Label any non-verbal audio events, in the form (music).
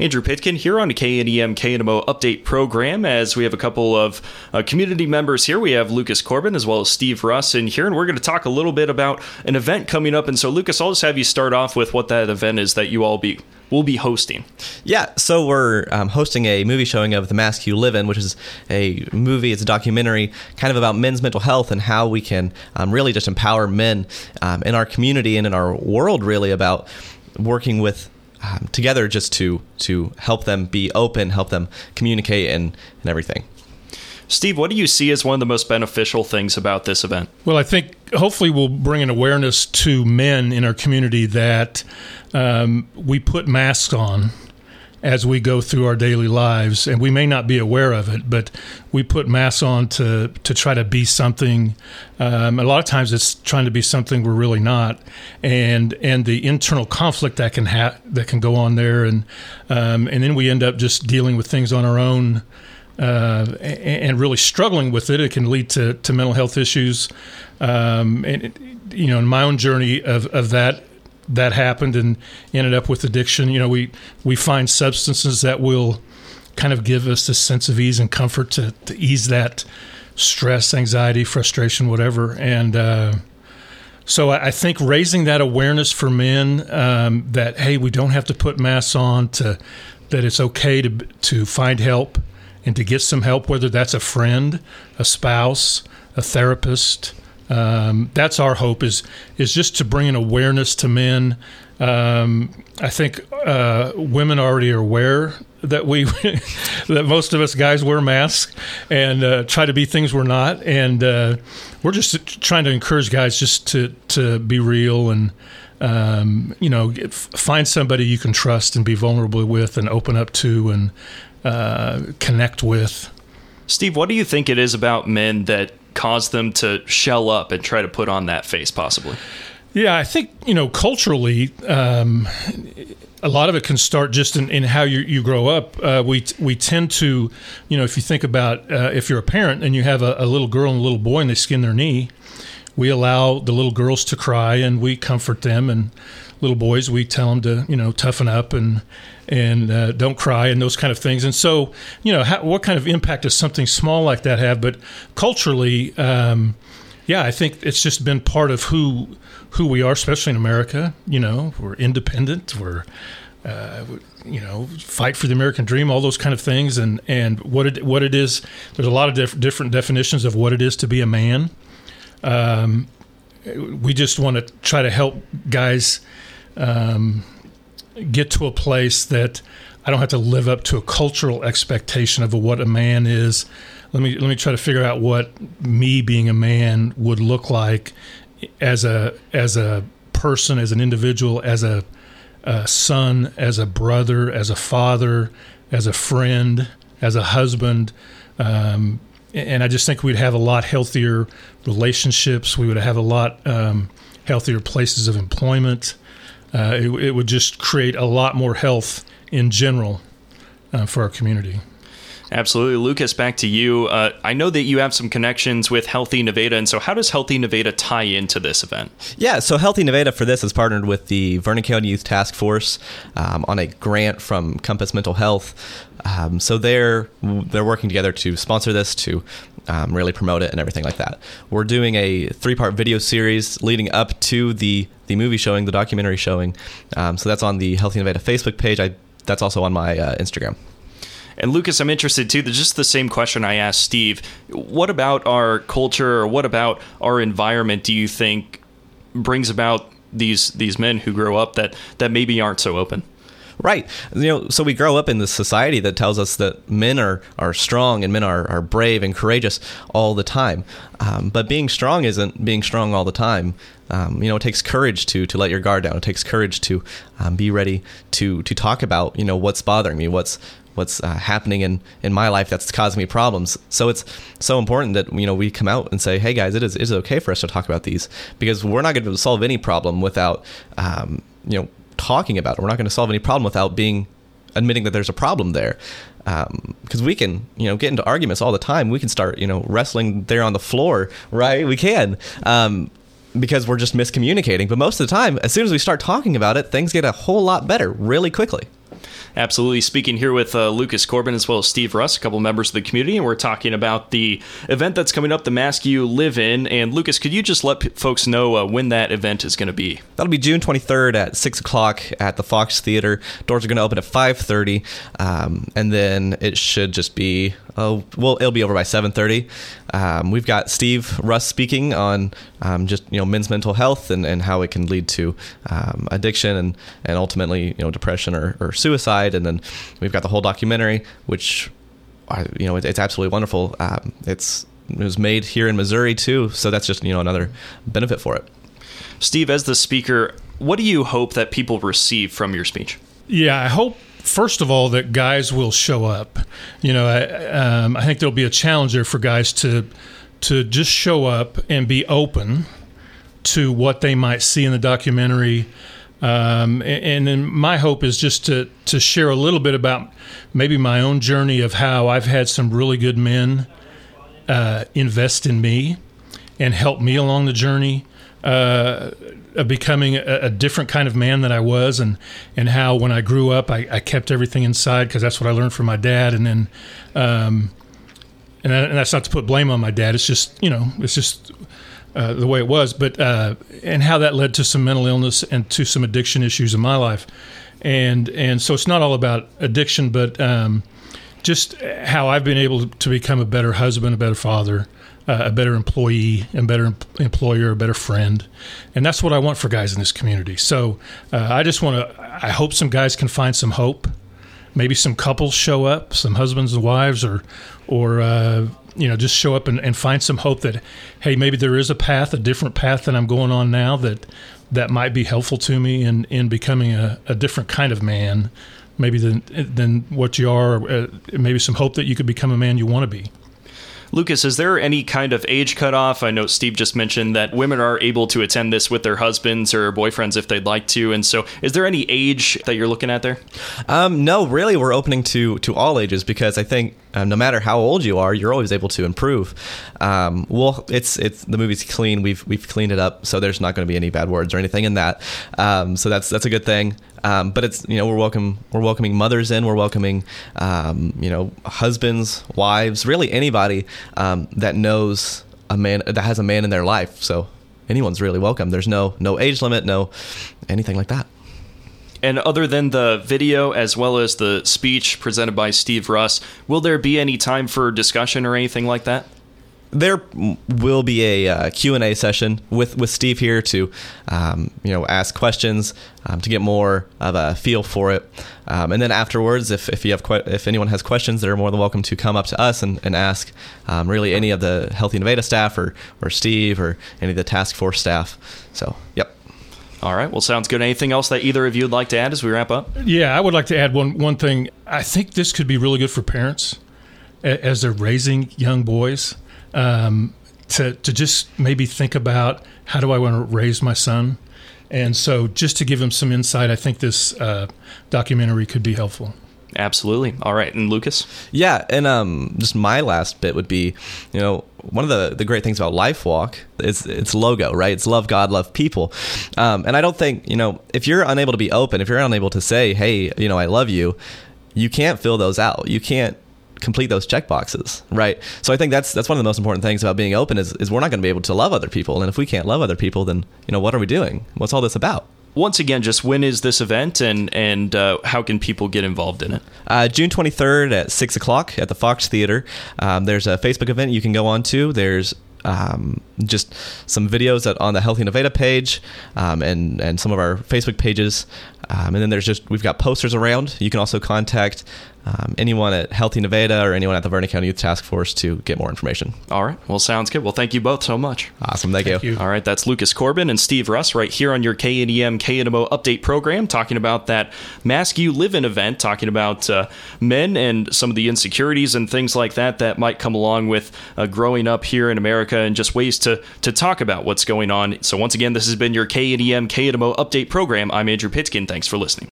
Andrew Pitkin here on the KNEM KNMO update program. As we have a couple of uh, community members here, we have Lucas Corbin as well as Steve Russ in here, and we're going to talk a little bit about an event coming up. And so, Lucas, I'll just have you start off with what that event is that you all be will be hosting. Yeah, so we're um, hosting a movie showing of The Mask You Live In, which is a movie, it's a documentary kind of about men's mental health and how we can um, really just empower men um, in our community and in our world, really, about working with um, together just to to help them be open, help them communicate, and and everything. Steve, what do you see as one of the most beneficial things about this event? Well, I think hopefully we'll bring an awareness to men in our community that um, we put masks on as we go through our daily lives, and we may not be aware of it, but we put masks on to to try to be something. Um, a lot of times, it's trying to be something we're really not, and and the internal conflict that can ha- that can go on there, and um, and then we end up just dealing with things on our own. Uh, and really struggling with it, it can lead to, to mental health issues. Um, and you know, in my own journey of, of that, that happened and ended up with addiction. You know, we we find substances that will kind of give us a sense of ease and comfort to, to ease that stress, anxiety, frustration, whatever. And uh, so I, I, think raising that awareness for men um, that hey, we don't have to put masks on to that it's okay to to find help and to get some help, whether that's a friend, a spouse, a therapist. Um, that's our hope is is just to bring an awareness to men. Um, I think uh, women already are aware that we (laughs) that most of us guys wear masks and uh, try to be things we're not, and uh, we're just trying to encourage guys just to to be real and um, you know find somebody you can trust and be vulnerable with and open up to and uh, connect with. Steve, what do you think it is about men that cause them to shell up and try to put on that face, possibly? Yeah, I think you know culturally, um, a lot of it can start just in, in how you, you grow up. Uh, we we tend to, you know, if you think about uh, if you're a parent and you have a, a, little girl and a little boy and they skin their knee, we allow the little girls to cry and we comfort them, and little boys we tell them to you know toughen up and and uh, don't cry and those kind of things. And so, you know, how, what kind of impact does something small like that have? But culturally, um, yeah, I think it's just been part of who who we are, especially in America. You know, we're independent. We're uh, you know, fight for the American dream, all those kind of things, and and what it what it is. There's a lot of diff- different definitions of what it is to be a man. Um, we just want to try to help guys um, get to a place that I don't have to live up to a cultural expectation of what a man is. Let me let me try to figure out what me being a man would look like as a as a person, as an individual, as a, a son, as a brother, as a father, as a friend, as a husband. Um, and I just think we'd have a lot healthier relationships. We would have a lot um, healthier places of employment uh, it, it, would just create a lot more health in general uh, for our community. Absolutely. Lucas, back to you. Uh, I know that you have some connections with Healthy Nevada, and so how does Healthy Nevada tie into this event? Yeah, so Healthy Nevada for this has partnered with the Vernon County Youth Task Force um, on a grant from Compass Mental Health. Um, so they're they're working together to sponsor this, to um, really promote it, and everything like that. We're doing a three part video series leading up to the the movie showing, the documentary showing. Um, so that's on the Healthy Nevada Facebook page. I that's also on my uh, Instagram. And Lucas, I'm interested too. Just the same question I asked Steve. What about our culture, or what about our environment? Do you think brings about these these men who grow up that that maybe aren't so open? Right. You know, so we grow up in this society that tells us that men are, are strong and men are, are brave and courageous all the time. Um, but being strong isn't being strong all the time. Um, you know, it takes courage to to let your guard down. It takes courage to um, be ready to to talk about you know what's bothering me, what's what's uh, happening in, in my life that's causing me problems. So it's so important that you know we come out and say, hey guys, it is it is okay for us to talk about these because we're not going to solve any problem without um, you know talking about it. We're not going to solve any problem without being admitting that there's a problem there. Because um, we can, you know, get into arguments all the time. We can start, you know, wrestling there on the floor, right? We can. Um, because we're just miscommunicating. But most of the time, as soon as we start talking about it, things get a whole lot better really quickly. Absolutely. Speaking here with uh, Lucas Corbin as well as Steve Russ, a couple members of the community, and we're talking about the event that's coming up, the Mask You Live In. And Lucas, could you just let p- folks know uh, when that event is going to be? That'll be June 23rd at 6 o'clock at the Fox Theater. Doors are going to open at 5.30, um, and then it should just be, oh, well, it'll be over by 7.30. Um, we've got Steve Russ speaking on um, just, you know, men's mental health and, and how it can lead to um, addiction and, and ultimately, you know, depression or, or suicide. And then we've got the whole documentary, which, I, you know, it, it's absolutely wonderful. Um, it's it was made here in Missouri too, so that's just you know another benefit for it. Steve, as the speaker, what do you hope that people receive from your speech? Yeah, I hope first of all that guys will show up. You know, I, um, I think there'll be a challenge there for guys to to just show up and be open to what they might see in the documentary. Um, and, and then my hope is just to to share a little bit about maybe my own journey of how I've had some really good men uh, invest in me and help me along the journey uh, of becoming a, a, different kind of man than I was, and and how when I grew up, I, I kept everything inside because that's what I learned from my dad, and then. Um, and, and that's not to put blame on my dad. It's just you know, it's just uh, the way it was. But uh, and how that led to some mental illness and to some addiction issues in my life, and and so it's not all about addiction, but um, just how I've been able to become a better husband, a better father, uh, a better employee, a better em- employer, a better friend, and that's what I want for guys in this community. So uh, I just want to. I hope some guys can find some hope. Maybe some couples show up, some husbands and wives, or or uh, you know just show up and, and find some hope that hey maybe there is a path, a different path than I'm going on now that that might be helpful to me in in becoming a, a different kind of man maybe than than what you are. Uh, maybe some hope that you could become a man you want to be. Lucas, is there any kind of age cutoff? I know Steve just mentioned that women are able to attend this with their husbands or boyfriends if they'd like to, and so is there any age that you're looking at there? Um, no, really, we're opening to to all ages because I think um, no matter how old you are, you're always able to improve. Um, well, it's it's the movie's clean. We've we've cleaned it up, so there's not going to be any bad words or anything in that. Um, so that's that's a good thing. Um, but it's you know we're welcome we're welcoming mothers in. We're welcoming um, you know husbands, wives, really anybody um, that knows a man that has a man in their life. So anyone's really welcome. There's no no age limit, no anything like that. And other than the video as well as the speech presented by Steve Russ, will there be any time for discussion or anything like that? There will be a uh, q&a session with, with steve here to um, you know ask questions um, to get more of a feel for it um, and then afterwards if, if you have que- if anyone has questions they're more than welcome to come up to us and, and ask um, really any of the healthy Nevada staff or, or steve or any of the task force staff so yep all right. Well, sounds good. Anything else that either of you would like to add as we wrap up? Yeah, I would like to add one one thing. I think this could be really good for parents as they're raising young boys um, to to just maybe think about how do I want to raise my son, and so just to give him some insight, I think this uh, documentary could be helpful. Absolutely. All right, and Lucas. Yeah, and um, just my last bit would be, you know, one of the, the great things about LifeWalk is its logo, right? It's love God, love people. Um, and I don't think, you know, if you're unable to be open, if you're unable to say, hey, you know, I love you, you can't fill those out. You can't complete those check boxes, right? So I think that's that's one of the most important things about being open is, is we're not going to be able to love other people, and if we can't love other people, then you know what are we doing? What's all this about? Once again, just when is this event, and and uh, how can people get involved in it? Uh, June twenty third at six o'clock at the Fox Theater. Um, there's a Facebook event you can go on to. There's um, just some videos that on the Healthy Nevada page um, and and some of our Facebook pages. Um, and then there's just we've got posters around. You can also contact um, anyone at Healthy Nevada or anyone at the Vernon County Youth Task Force to get more information. All right. Well, sounds good. Well, thank you both so much. Awesome. Thank, Thank you. you. All right, that's Lucas Corbin and Steve Russ right here on your KNEM KNMO update program, talking about that Mask You Live In event, talking about uh, men and some of the insecurities and things like that that might come along with uh, growing up here in America and just ways to, to talk about what's going on. So, once again, this has been your KNEM KNMO update program. I'm Andrew Pitkin. Thanks for listening.